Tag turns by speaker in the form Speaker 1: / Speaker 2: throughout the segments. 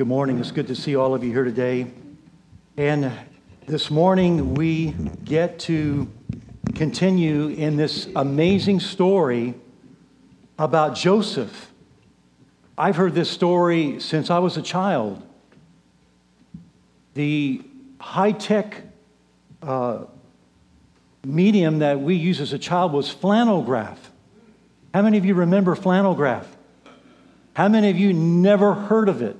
Speaker 1: Good morning. It's good to see all of you here today. And this morning we get to continue in this amazing story about Joseph. I've heard this story since I was a child. The high tech uh, medium that we used as a child was flannel graph. How many of you remember flannel graph? How many of you never heard of it?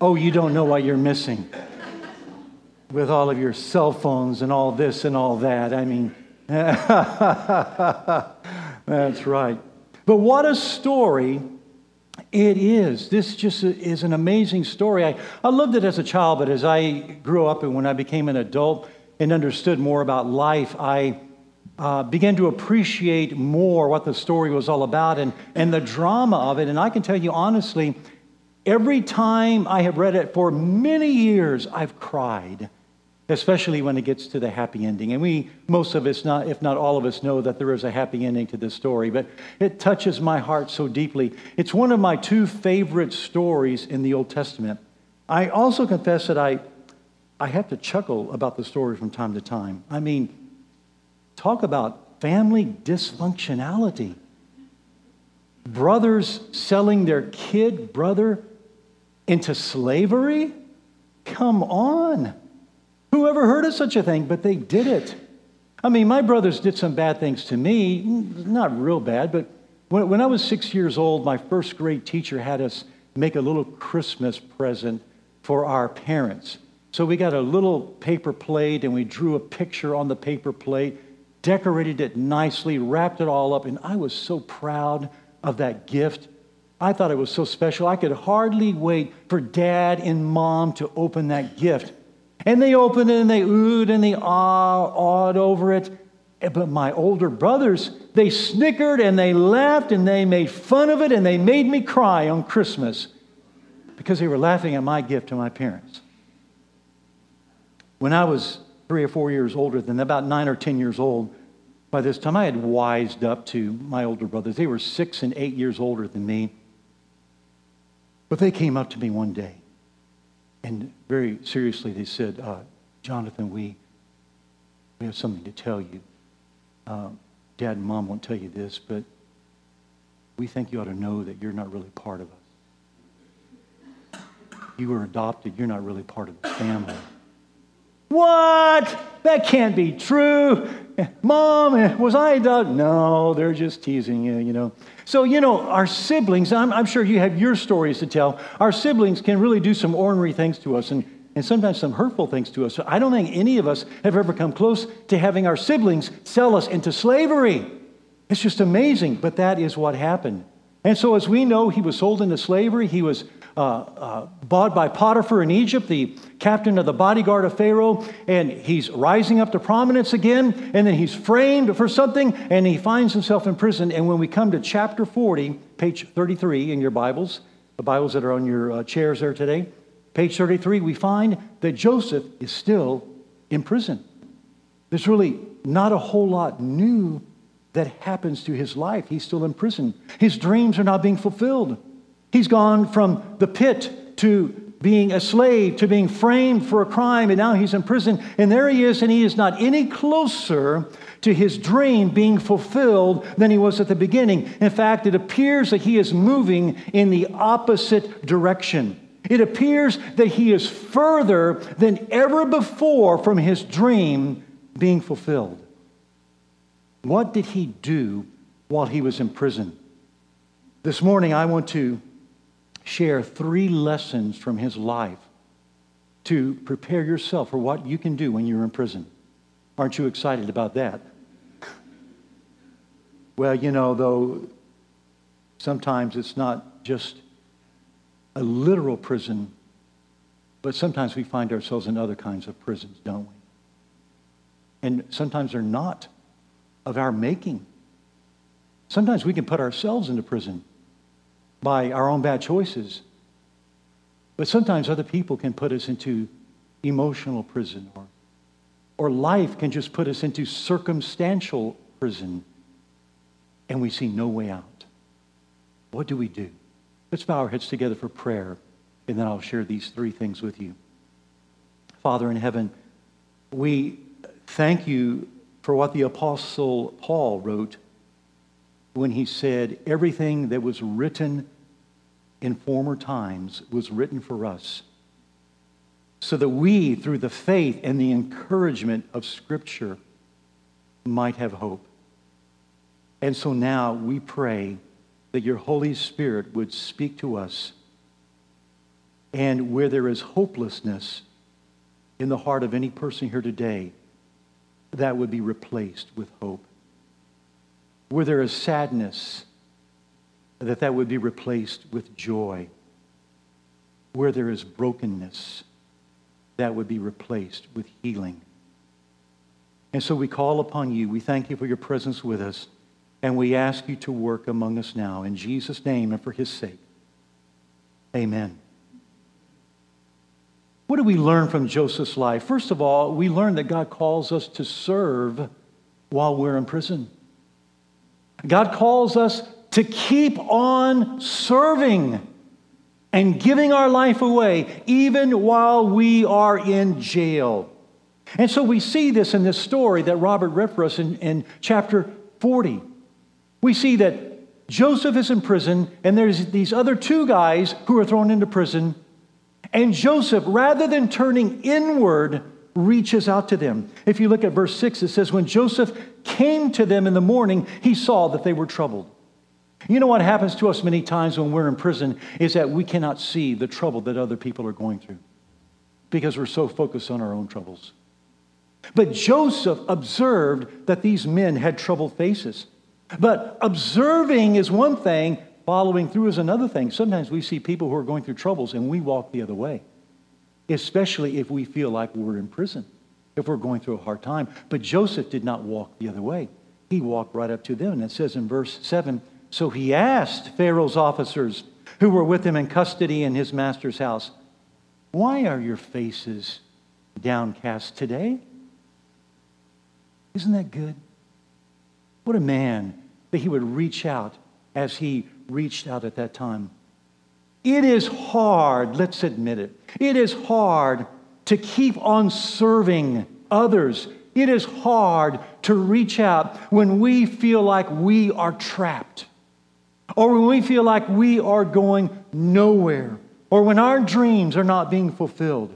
Speaker 1: Oh, you don't know what you're missing with all of your cell phones and all this and all that. I mean, that's right. But what a story it is. This just is an amazing story. I, I loved it as a child, but as I grew up and when I became an adult and understood more about life, I uh, began to appreciate more what the story was all about and, and the drama of it. And I can tell you honestly, Every time I have read it for many years, I've cried, especially when it gets to the happy ending. And we, most of us, not, if not all of us, know that there is a happy ending to this story, but it touches my heart so deeply. It's one of my two favorite stories in the Old Testament. I also confess that I, I have to chuckle about the story from time to time. I mean, talk about family dysfunctionality. Brothers selling their kid brother into slavery? Come on. Who ever heard of such a thing? But they did it. I mean, my brothers did some bad things to me, not real bad, but when, when I was six years old, my first grade teacher had us make a little Christmas present for our parents. So we got a little paper plate and we drew a picture on the paper plate, decorated it nicely, wrapped it all up, and I was so proud of that gift. I thought it was so special. I could hardly wait for dad and mom to open that gift. And they opened it and they oohed and they awed over it. Eh, but my older brothers, they snickered and they laughed and they made fun of it and they made me cry on Christmas because they were laughing at my gift to my parents. When I was three or four years older than about nine or 10 years old, by this time I had wised up to my older brothers. They were six and eight years older than me. But they came up to me one day and very seriously they said, uh, Jonathan, we, we have something to tell you. Uh, Dad and Mom won't tell you this, but we think you ought to know that you're not really part of us. You were adopted, you're not really part of the family. What? That can't be true. Mom, was I adopted? No, they're just teasing you, you know. So, you know, our siblings, I'm, I'm, sure you have your stories to tell. Our siblings can really do some ornery things to us and, and sometimes some hurtful things to us. So I don't think any of us have ever come close to having our siblings sell us into slavery. It's just amazing, but that is what happened. And so, as we know, he was sold into slavery. He was uh, uh, bought by Potiphar in Egypt, the captain of the bodyguard of Pharaoh, and he's rising up to prominence again, and then he's framed for something, and he finds himself in prison. And when we come to chapter 40, page 33 in your Bibles, the Bibles that are on your uh, chairs there today, page 33, we find that Joseph is still in prison. There's really not a whole lot new that happens to his life. He's still in prison. His dreams are not being fulfilled. He's gone from the pit to being a slave to being framed for a crime, and now he's in prison. And there he is, and he is not any closer to his dream being fulfilled than he was at the beginning. In fact, it appears that he is moving in the opposite direction. It appears that he is further than ever before from his dream being fulfilled. What did he do while he was in prison? This morning, I want to share three lessons from his life to prepare yourself for what you can do when you're in prison. Aren't you excited about that? Well, you know, though, sometimes it's not just a literal prison, but sometimes we find ourselves in other kinds of prisons, don't we? And sometimes they're not of our making. Sometimes we can put ourselves into prison by our own bad choices. But sometimes other people can put us into emotional prison or, or life can just put us into circumstantial prison and we see no way out. What do we do? Let's bow our heads together for prayer and then I'll share these three things with you. Father in heaven, we thank you for what the Apostle Paul wrote when he said, Everything that was written in former times was written for us, so that we, through the faith and the encouragement of Scripture, might have hope. And so now we pray that your Holy Spirit would speak to us. And where there is hopelessness in the heart of any person here today, that would be replaced with hope. Where there is sadness, that that would be replaced with joy. Where there is brokenness, that would be replaced with healing. And so we call upon you. We thank you for your presence with us. And we ask you to work among us now in Jesus' name and for his sake. Amen. What do we learn from Joseph's life? First of all, we learn that God calls us to serve while we're in prison. God calls us to keep on serving and giving our life away even while we are in jail. And so we see this in this story that Robert read for us in, in chapter 40. We see that Joseph is in prison, and there's these other two guys who are thrown into prison. And Joseph, rather than turning inward, reaches out to them. If you look at verse 6, it says, When Joseph came to them in the morning, he saw that they were troubled. You know what happens to us many times when we're in prison is that we cannot see the trouble that other people are going through because we're so focused on our own troubles. But Joseph observed that these men had troubled faces. But observing is one thing, following through is another thing. Sometimes we see people who are going through troubles and we walk the other way, especially if we feel like we're in prison, if we're going through a hard time. But Joseph did not walk the other way. He walked right up to them. And it says in verse 7 So he asked Pharaoh's officers who were with him in custody in his master's house, Why are your faces downcast today? Isn't that good? What a man that he would reach out as he reached out at that time. It is hard, let's admit it. It is hard to keep on serving others. It is hard to reach out when we feel like we are trapped or when we feel like we are going nowhere or when our dreams are not being fulfilled.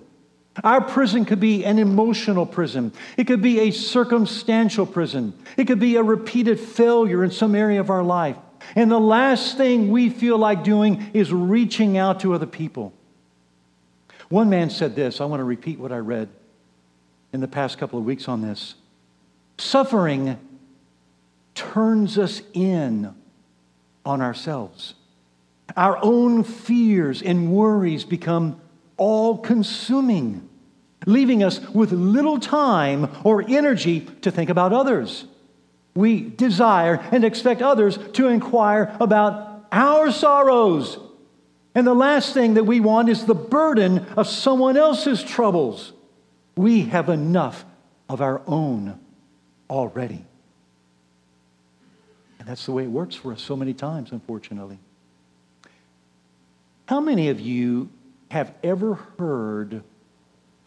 Speaker 1: Our prison could be an emotional prison. It could be a circumstantial prison. It could be a repeated failure in some area of our life. And the last thing we feel like doing is reaching out to other people. One man said this. I want to repeat what I read in the past couple of weeks on this. Suffering turns us in on ourselves. Our own fears and worries become all consuming, leaving us with little time or energy to think about others. We desire and expect others to inquire about our sorrows. And the last thing that we want is the burden of someone else's troubles. We have enough of our own already. And that's the way it works for us so many times, unfortunately. How many of you have ever heard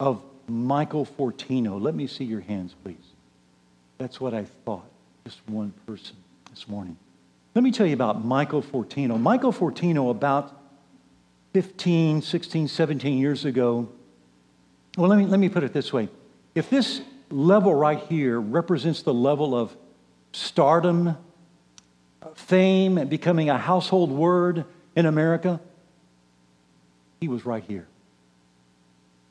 Speaker 1: of Michael Fortino? Let me see your hands, please. That's what I thought. Just one person this morning. Let me tell you about Michael Fortino. Michael Fortino, about 15, 16, 17 years ago, well, let me, let me put it this way. If this level right here represents the level of stardom, fame, and becoming a household word in America, he was right here.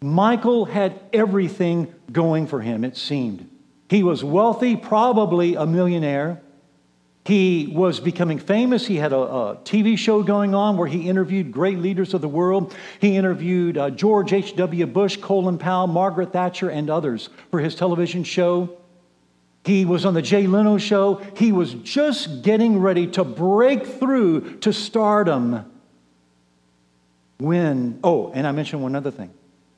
Speaker 1: Michael had everything going for him, it seemed. He was wealthy, probably a millionaire. He was becoming famous. He had a, a, TV show going on where he interviewed great leaders of the world. He interviewed uh, George H.W. Bush, Colin Powell, Margaret Thatcher, and others for his television show. He was on the Jay Leno show. He was just getting ready to break through to stardom when, oh, and I mentioned one other thing.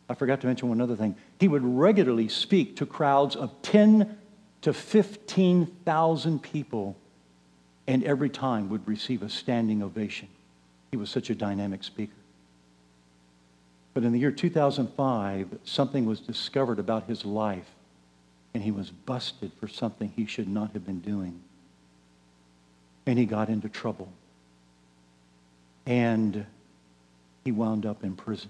Speaker 1: I forgot to mention one other thing. He would regularly speak to crowds of 10 to 15,000 people, and every time would receive a standing ovation. He was such a dynamic speaker. But in the year 2005, something was discovered about his life, and he was busted for something he should not have been doing. And he got into trouble. And he wound up in prison.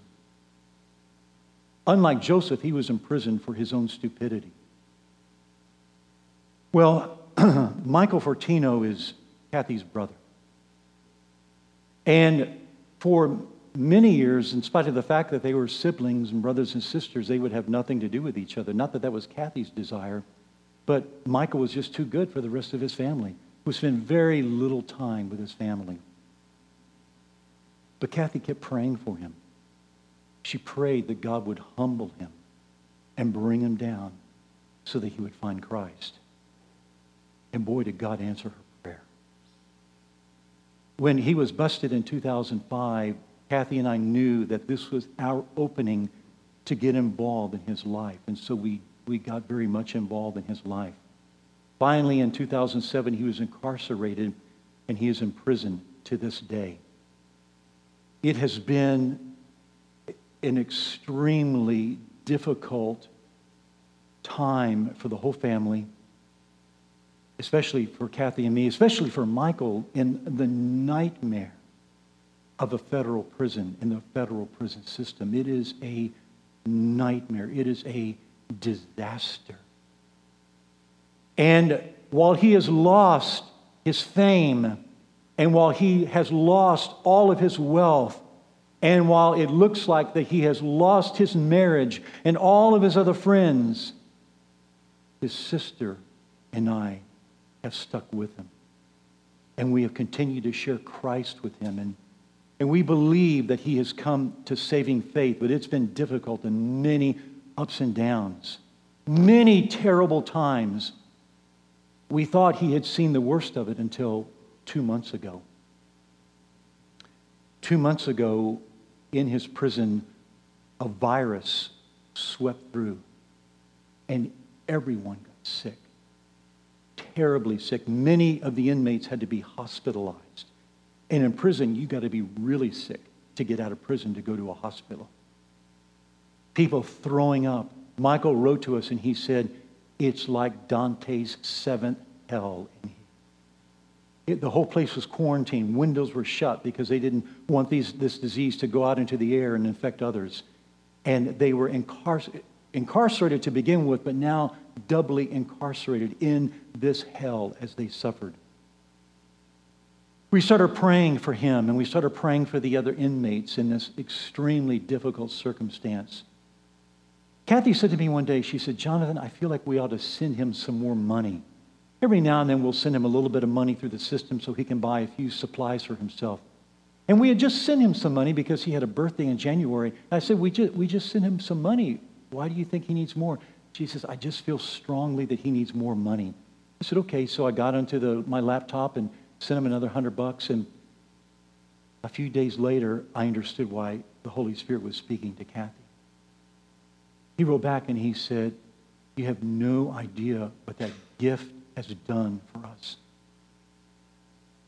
Speaker 1: Unlike Joseph, he was imprisoned for his own stupidity. Well, Michael Fortino is Kathy's brother. And for many years, in spite of the fact that they were siblings and brothers and sisters, they would have nothing to do with each other. Not that that was Kathy's desire, but Michael was just too good for the rest of his family, who spent very little time with his family. But Kathy kept praying for him. She prayed that God would humble him and bring him down so that he would find Christ. And boy, did God answer her prayer. When he was busted in 2005, Kathy and I knew that this was our opening to get involved in his life. And so we, we got very much involved in his life. Finally, in 2007, he was incarcerated and he is in prison to this day. It has been an extremely difficult time for the whole family, especially for Kathy and me, especially for Michael, in the nightmare of a federal prison, in the federal prison system. It is a nightmare, it is a disaster. And while he has lost his fame, and while he has lost all of his wealth, and while it looks like that he has lost his marriage and all of his other friends, his sister and I have stuck with him. And we have continued to share Christ with him. And, and we believe that he has come to saving faith, but it's been difficult and many ups and downs, many terrible times. We thought he had seen the worst of it until two months ago. Two months ago, in his prison, a virus swept through, and everyone got sick. Terribly sick. Many of the inmates had to be hospitalized. And in prison, you got to be really sick to get out of prison to go to a hospital. People throwing up. Michael wrote to us and he said, It's like Dante's seventh hell in. It, the whole place was quarantined. Windows were shut because they didn't want these, this disease to go out into the air and infect others. And they were incarcer- incarcerated to begin with, but now doubly incarcerated in this hell as they suffered. We started praying for him and we started praying for the other inmates in this extremely difficult circumstance. Kathy said to me one day, she said, Jonathan, I feel like we ought to send him some more money. Every now and then we'll send him a little bit of money through the system so he can buy a few supplies for himself. And we had just sent him some money because he had a birthday in January. I said, we just, we just sent him some money. Why do you think he needs more? She says, I just feel strongly that he needs more money. I said, okay. So I got onto the, my laptop and sent him another hundred bucks. And a few days later, I understood why the Holy Spirit was speaking to Kathy. He wrote back and he said, You have no idea what that gift has done for us.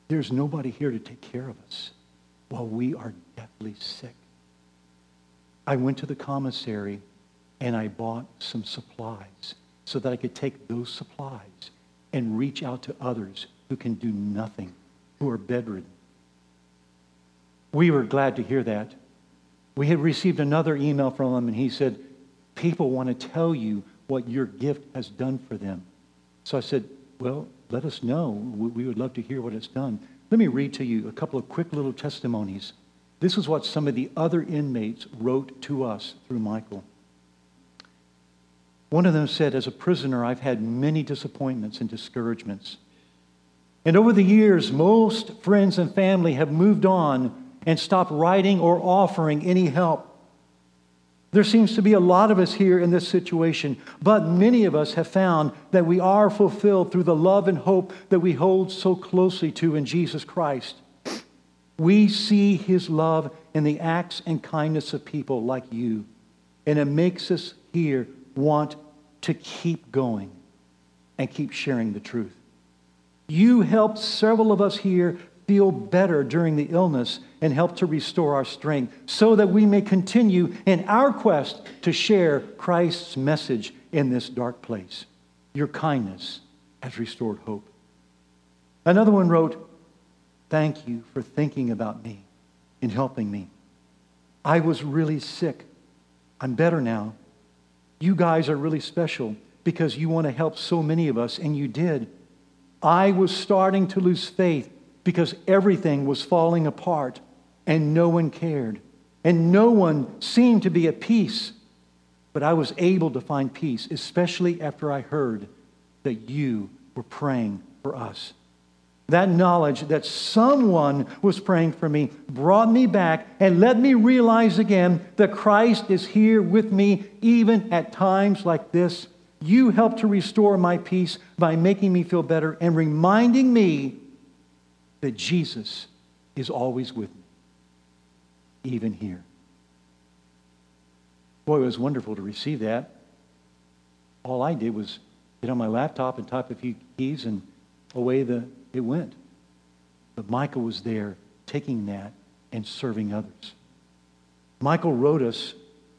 Speaker 1: There's nobody here to take care of us while we are deathly sick. I went to the commissary and I bought some supplies so that I could take those supplies and reach out to others who can do nothing, who are bedridden. We were glad to hear that. We had received another email from him, and he said, People want to tell you what your gift has done for them. So I said, well, let us know. We would love to hear what it's done. Let me read to you a couple of quick little testimonies. This is what some of the other inmates wrote to us through Michael. One of them said, As a prisoner, I've had many disappointments and discouragements. And over the years, most friends and family have moved on and stopped writing or offering any help. There seems to be a lot of us here in this situation, but many of us have found that we are fulfilled through the love and hope that we hold so closely to in Jesus Christ. We see his love in the acts and kindness of people like you, and it makes us here want to keep going and keep sharing the truth. You helped several of us here feel better during the illness and help to restore our strength so that we may continue in our quest to share Christ's message in this dark place. Your kindness has restored hope. Another one wrote, Thank you for thinking about me and helping me. I was really sick. I'm better now. You guys are really special because you want to help so many of us, and you did. I was starting to lose faith because everything was falling apart and no one cared. And no one seemed to be at peace. But I was able to find peace, especially after I heard that you were praying for us. That knowledge that someone was praying for me brought me back and let me realize again that Christ is here with me even at times like this. You helped to restore my peace by making me feel better and reminding me that Jesus is always with me, even here. Boy, it was wonderful to receive that. All I did was get on my laptop and type a few keys, and away the, it went. But Michael was there taking that and serving others. Michael wrote us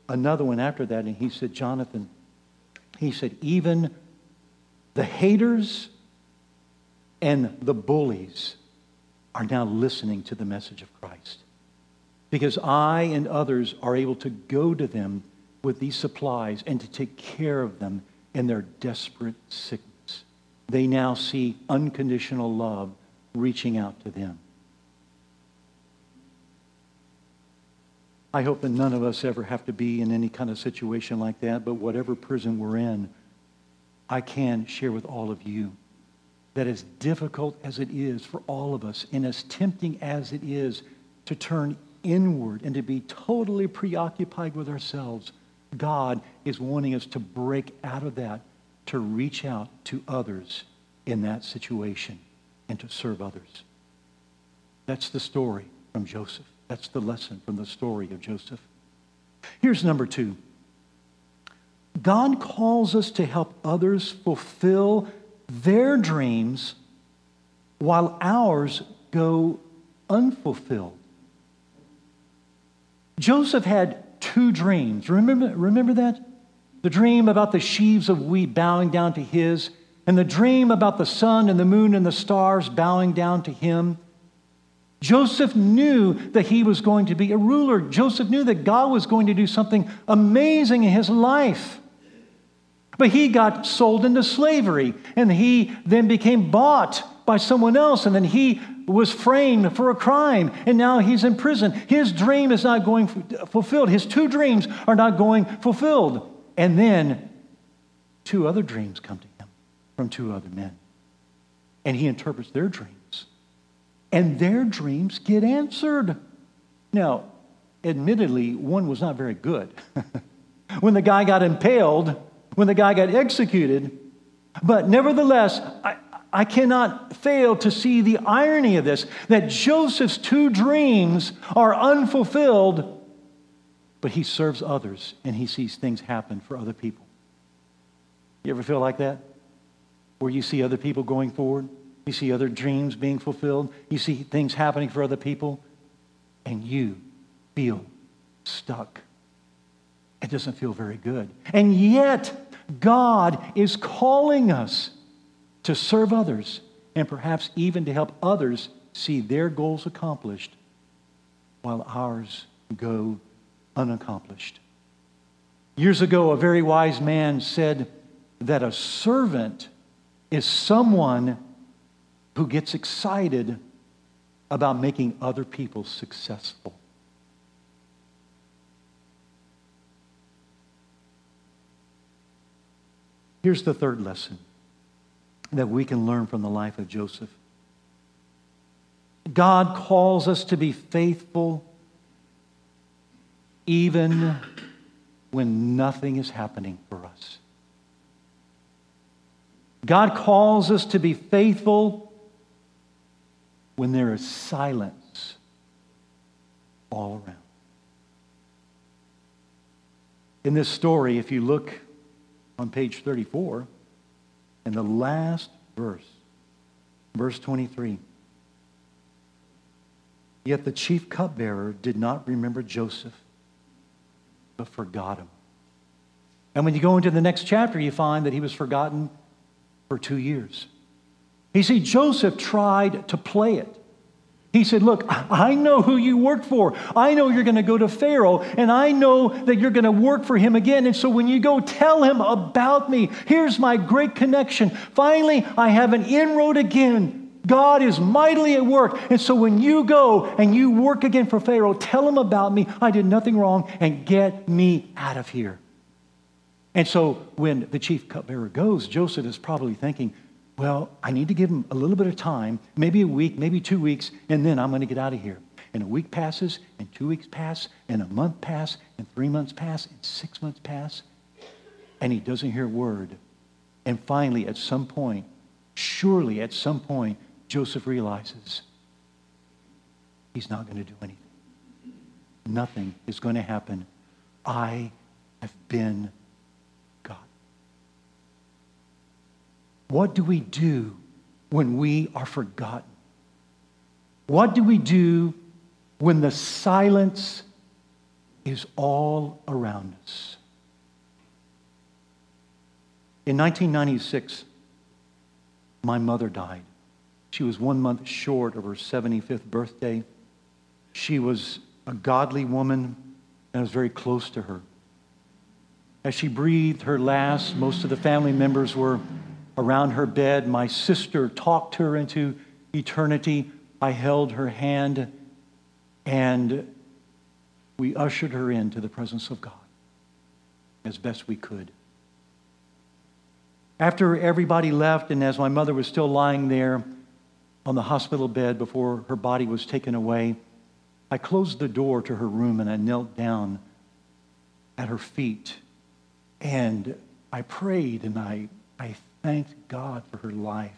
Speaker 1: another one after that, and he said, Jonathan, he said, even the haters and the bullies are now listening to the message of Christ. Because I and others are able to go to them with these supplies and to take care of them in their desperate sickness. They now see unconditional love reaching out to them. I hope that none of us ever have to be in any kind of situation like that, but whatever prison we're in, I can share with all of you that as difficult as it is for all of us, and as tempting as it is to turn inward and to be totally preoccupied with ourselves, God is wanting us to break out of that, to reach out to others in that situation, and to serve others. That's the story from Joseph. That's the lesson from the story of Joseph. Here's number two God calls us to help others fulfill their dreams while ours go unfulfilled. Joseph had two dreams. Remember, remember that? The dream about the sheaves of wheat bowing down to his, and the dream about the sun and the moon and the stars bowing down to him. Joseph knew that he was going to be a ruler. Joseph knew that God was going to do something amazing in his life. But he got sold into slavery, and he then became bought by someone else, and then he was framed for a crime, and now he's in prison. His dream is not going fulfilled. His two dreams are not going fulfilled. And then two other dreams come to him from two other men, and he interprets their dreams, and their dreams get answered. Now, admittedly, one was not very good. when the guy got impaled, when the guy got executed. But nevertheless, I, I cannot fail to see the irony of this that Joseph's two dreams are unfulfilled, but he serves others and he sees things happen for other people. You ever feel like that? Where you see other people going forward, you see other dreams being fulfilled, you see things happening for other people, and you feel stuck. It doesn't feel very good. And yet, God is calling us to serve others and perhaps even to help others see their goals accomplished while ours go unaccomplished. Years ago, a very wise man said that a servant is someone who gets excited about making other people successful. Here's the third lesson that we can learn from the life of Joseph God calls us to be faithful even when nothing is happening for us. God calls us to be faithful when there is silence all around. In this story, if you look on page 34 in the last verse, verse 23. Yet the chief cupbearer did not remember Joseph, but forgot him. And when you go into the next chapter, you find that he was forgotten for two years. You see, Joseph tried to play it. He said, Look, I know who you work for. I know you're going to go to Pharaoh, and I know that you're going to work for him again. And so when you go, tell him about me. Here's my great connection. Finally, I have an inroad again. God is mightily at work. And so when you go and you work again for Pharaoh, tell him about me. I did nothing wrong, and get me out of here. And so when the chief cupbearer goes, Joseph is probably thinking, well, I need to give him a little bit of time, maybe a week, maybe two weeks, and then I'm going to get out of here. And a week passes, and two weeks pass, and a month pass, and three months pass, and six months pass, and he doesn't hear a word. And finally, at some point, surely at some point, Joseph realizes he's not going to do anything. Nothing is going to happen. I have been What do we do when we are forgotten? What do we do when the silence is all around us? In 1996, my mother died. She was one month short of her 75th birthday. She was a godly woman, and I was very close to her. As she breathed her last, most of the family members were around her bed. My sister talked her into eternity. I held her hand and we ushered her into the presence of God as best we could. After everybody left, and as my mother was still lying there on the hospital bed before her body was taken away, I closed the door to her room and I knelt down at her feet and I prayed and I, I thanked God for her life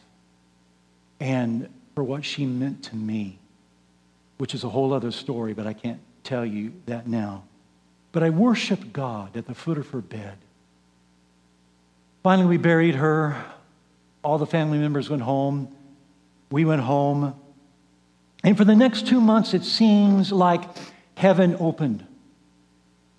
Speaker 1: and for what she meant to me, which is a whole other story, but I can't tell you that now. But I worshiped God at the foot of her bed. Finally, we buried her. All the family members went home. We went home. And for the next two months, it seems like heaven opened.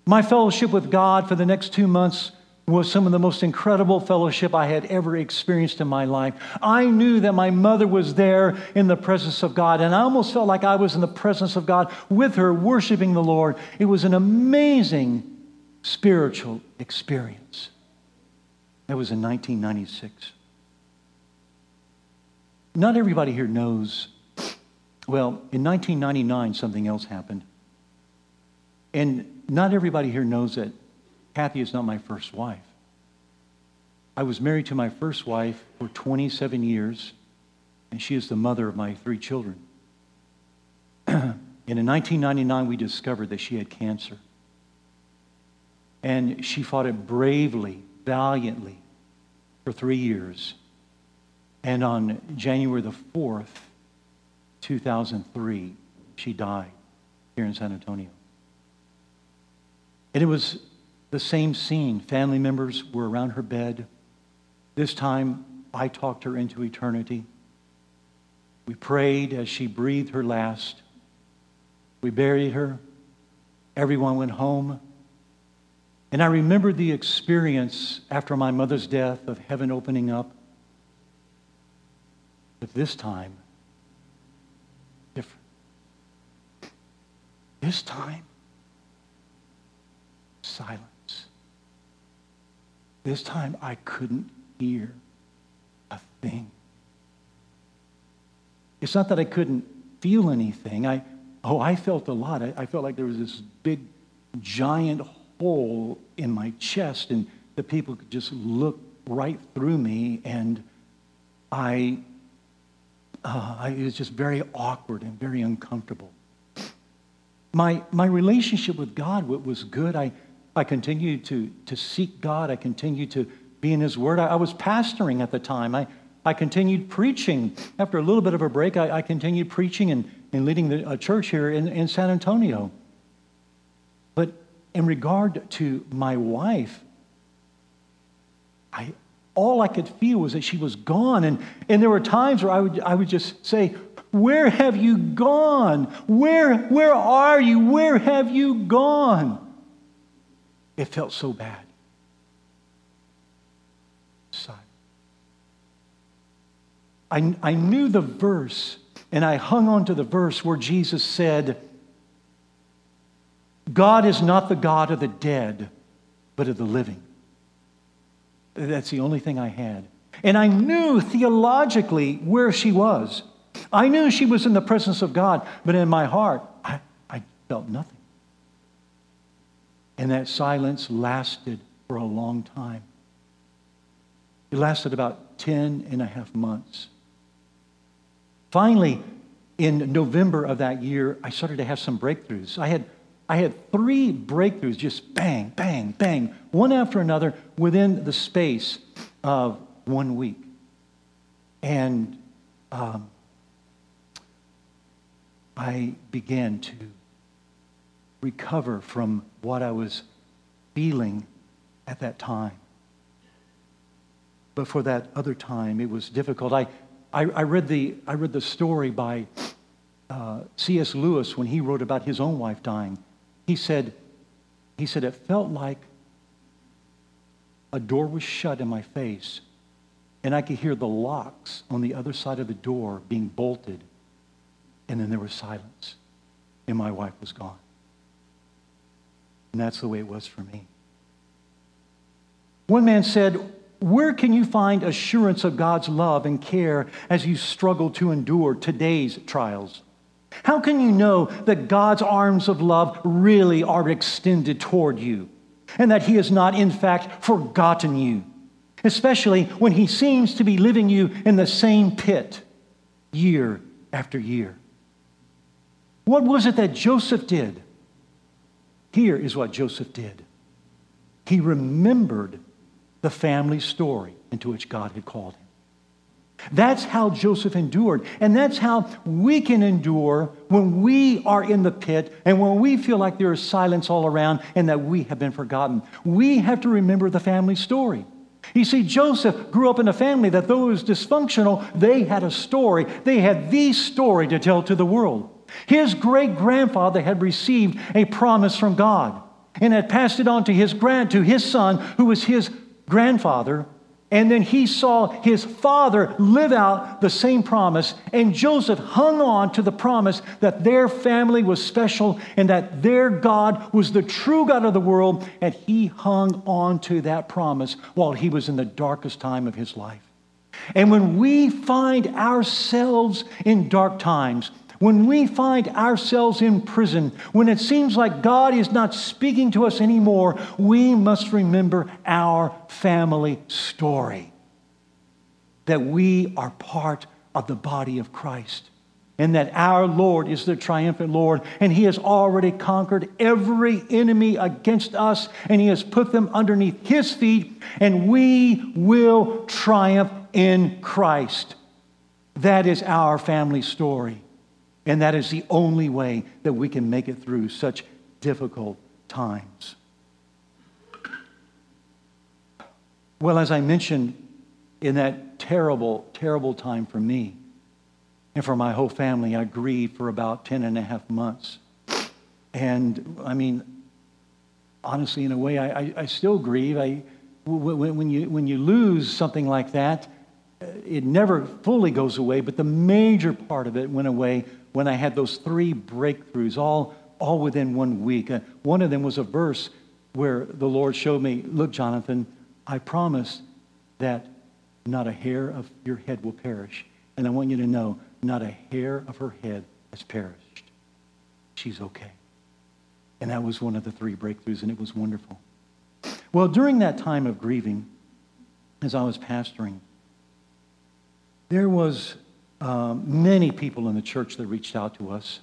Speaker 1: My fellowship with God for the next two months was some of the most incredible fellowship I had ever experienced in my life. I knew that my mother was there in the presence of God, and I almost felt like I was in the presence of God with her, worshiping the Lord. It was an amazing spiritual experience. That was in 1996. Not everybody here knows. Well, in 1999, something else happened. And not everybody here knows that Kathy is not my first wife. I was married to my first wife for 27 years, and she is the mother of my three children. and in 1999, we discovered that she had cancer. And she fought it bravely, valiantly for three years. And on January the 4th, 2003, she died here in San Antonio. And it was the same scene. Family members were around her bed. This time, I talked her into eternity. We prayed as she breathed her last. We buried her. Everyone went home. And I remember the experience after my mother's death of heaven opening up. But this time, different. This time, silent. This time I couldn't hear a thing. It's not that I couldn't feel anything. I, oh, I felt a lot. I, I felt like there was this big, giant hole in my chest, and the people could just look right through me, and I, uh, I, it was just very awkward and very uncomfortable. My, my relationship with God was good. I, I continued to, to seek God. I continued to be in His Word. I, I was pastoring at the time. I, I continued preaching. After a little bit of a break, I, I continued preaching and, and leading the, a church here in, in San Antonio. But in regard to my wife, I, all I could feel was that she was gone. And, and there were times where I would, I would just say, Where have you gone? Where, where are you? Where have you gone? It felt so bad. Silent. I, I knew the verse, and I hung on to the verse where Jesus said, God is not the God of the dead, but of the living. That's the only thing I had. And I knew theologically where she was. I knew she was in the presence of God, but in my heart, I, I felt nothing. And that silence lasted for a long time. It lasted about 10 and a half months. Finally, in November of that year, I started to have some breakthroughs. I had I had three breakthroughs, just bang, bang, bang, one after another within the space of one week. And um, I began to recover from what I was feeling at that time. But for that other time, it was difficult. I, I, I read, the, I read the story by uh, C.S. Lewis when he wrote about his own wife dying. He said, he said, it felt like a door was shut in my face, and I could hear the locks on the other side of the door being bolted, and then there was silence, and my wife was gone. And that's the way it was for me. One man said, Where can you find assurance of God's love and care as you struggle to endure today's trials? How can you know that God's arms of love really are extended toward you and that He has not, in fact, forgotten you, especially when He seems to be living you in the same pit year after year? What was it that Joseph did? Here is what Joseph did he remembered the family story into which God had called him. That's how Joseph endured. And that's how we can endure when we are in the pit and when we feel like there is silence all around and that we have been forgotten. We have to remember the family story. You see, Joseph grew up in a family that, though it was dysfunctional, they had a story. They had the story to tell to the world. His great grandfather had received a promise from God and had passed it on to his grand to his son, who was his grandfather, and then he saw his father live out the same promise. And Joseph hung on to the promise that their family was special and that their God was the true God of the world. And he hung on to that promise while he was in the darkest time of his life. And when we find ourselves in dark times, when we find ourselves in prison, when it seems like God is not speaking to us anymore, we must remember our family story. That we are part of the body of Christ. And that our Lord is the triumphant Lord, and He has already conquered every enemy against us, and He has put them underneath His feet, and we will triumph in Christ. That is our family story. And that is the only way that we can make it through such difficult times. Well, as I mentioned, in that terrible, terrible time for me and for my whole family, I grieved for about 10 and a half months. And I mean, honestly, in a way, I, I, I still grieve. I, when, when, you, when you lose something like that, it never fully goes away, but the major part of it went away when I had those three breakthroughs, all, all within one week. Uh, one of them was a verse where the Lord showed me, Look, Jonathan, I promise that not a hair of your head will perish. And I want you to know, not a hair of her head has perished. She's okay. And that was one of the three breakthroughs, and it was wonderful. Well, during that time of grieving, as I was pastoring, there was um, many people in the church that reached out to us.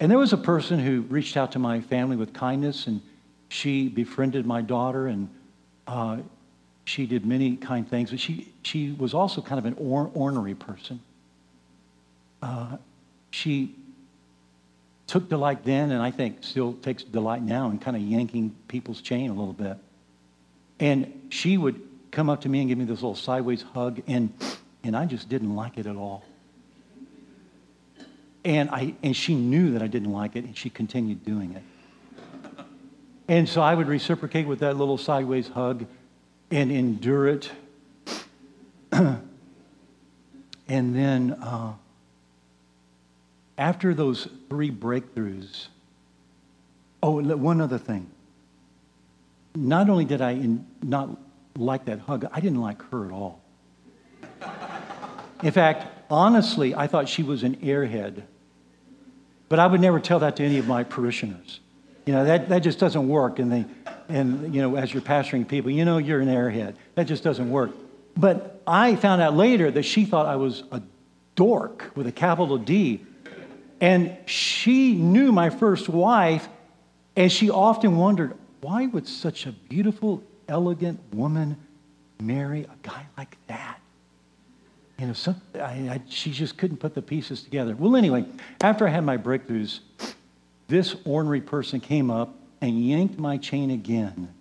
Speaker 1: And there was a person who reached out to my family with kindness, and she befriended my daughter, and uh, she did many kind things. But she, she was also kind of an or, ornery person. Uh, she took delight then, and I think still takes delight now in kind of yanking people's chain a little bit. And she would come up to me and give me this little sideways hug, and, and I just didn't like it at all. And, I, and she knew that I didn't like it, and she continued doing it. And so I would reciprocate with that little sideways hug and endure it. and then uh, after those three breakthroughs, oh, one other thing. Not only did I in, not like that hug, I didn't like her at all. In fact, honestly, I thought she was an airhead. But I would never tell that to any of my parishioners. You know, that, that just doesn't work. And, they, and, you know, as you're pastoring people, you know you're an airhead. That just doesn't work. But I found out later that she thought I was a dork with a capital D. And she knew my first wife, and she often wondered, why would such a beautiful, elegant woman marry a guy like that? You know, some, I, I, she just couldn't put the pieces together. Well, anyway, after I had my breakthroughs, this ornery person came up and yanked my chain again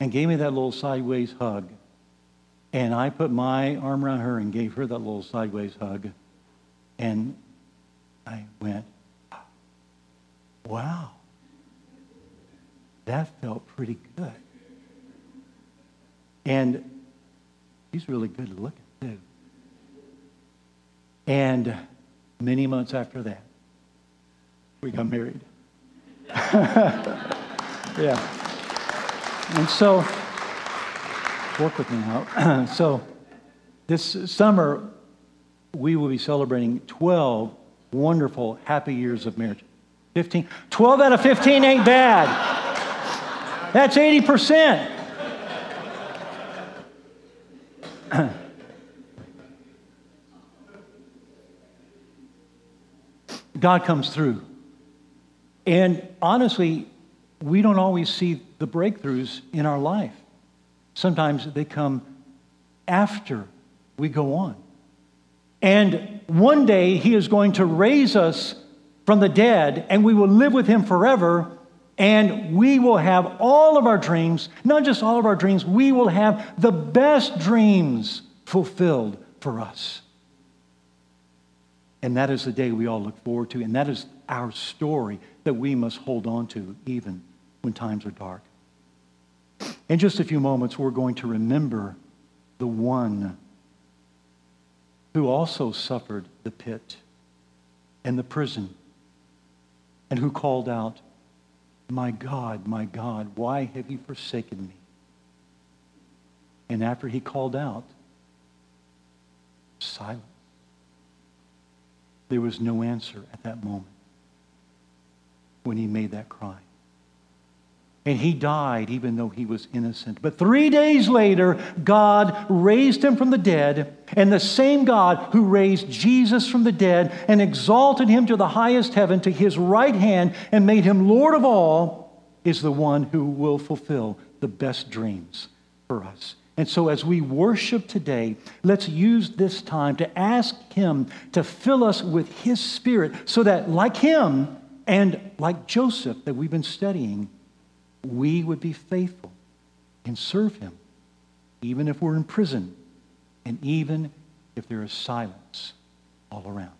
Speaker 1: and gave me that little sideways hug. And I put my arm around her and gave her that little sideways hug. And I went, wow, that felt pretty good. And he's really good looking, too. And many months after that, we got married. yeah. And so, work with me now. so, this summer, we will be celebrating 12 wonderful, happy years of marriage. 15, 12 out of 15 ain't bad. That's 80%. God comes through. And honestly, we don't always see the breakthroughs in our life. Sometimes they come after we go on. And one day he is going to raise us from the dead, and we will live with him forever. And we will have all of our dreams, not just all of our dreams, we will have the best dreams fulfilled for us. And that is the day we all look forward to. And that is our story that we must hold on to even when times are dark. In just a few moments, we're going to remember the one who also suffered the pit and the prison and who called out, My God, my God, why have you forsaken me? And after he called out, silence. There was no answer at that moment when he made that cry. And he died even though he was innocent. But three days later, God raised him from the dead. And the same God who raised Jesus from the dead and exalted him to the highest heaven, to his right hand, and made him Lord of all, is the one who will fulfill the best dreams for us. And so, as we worship today, let's use this time to ask Him to fill us with His Spirit so that, like Him and like Joseph that we've been studying, we would be faithful and serve Him, even if we're in prison and even if there is silence all around.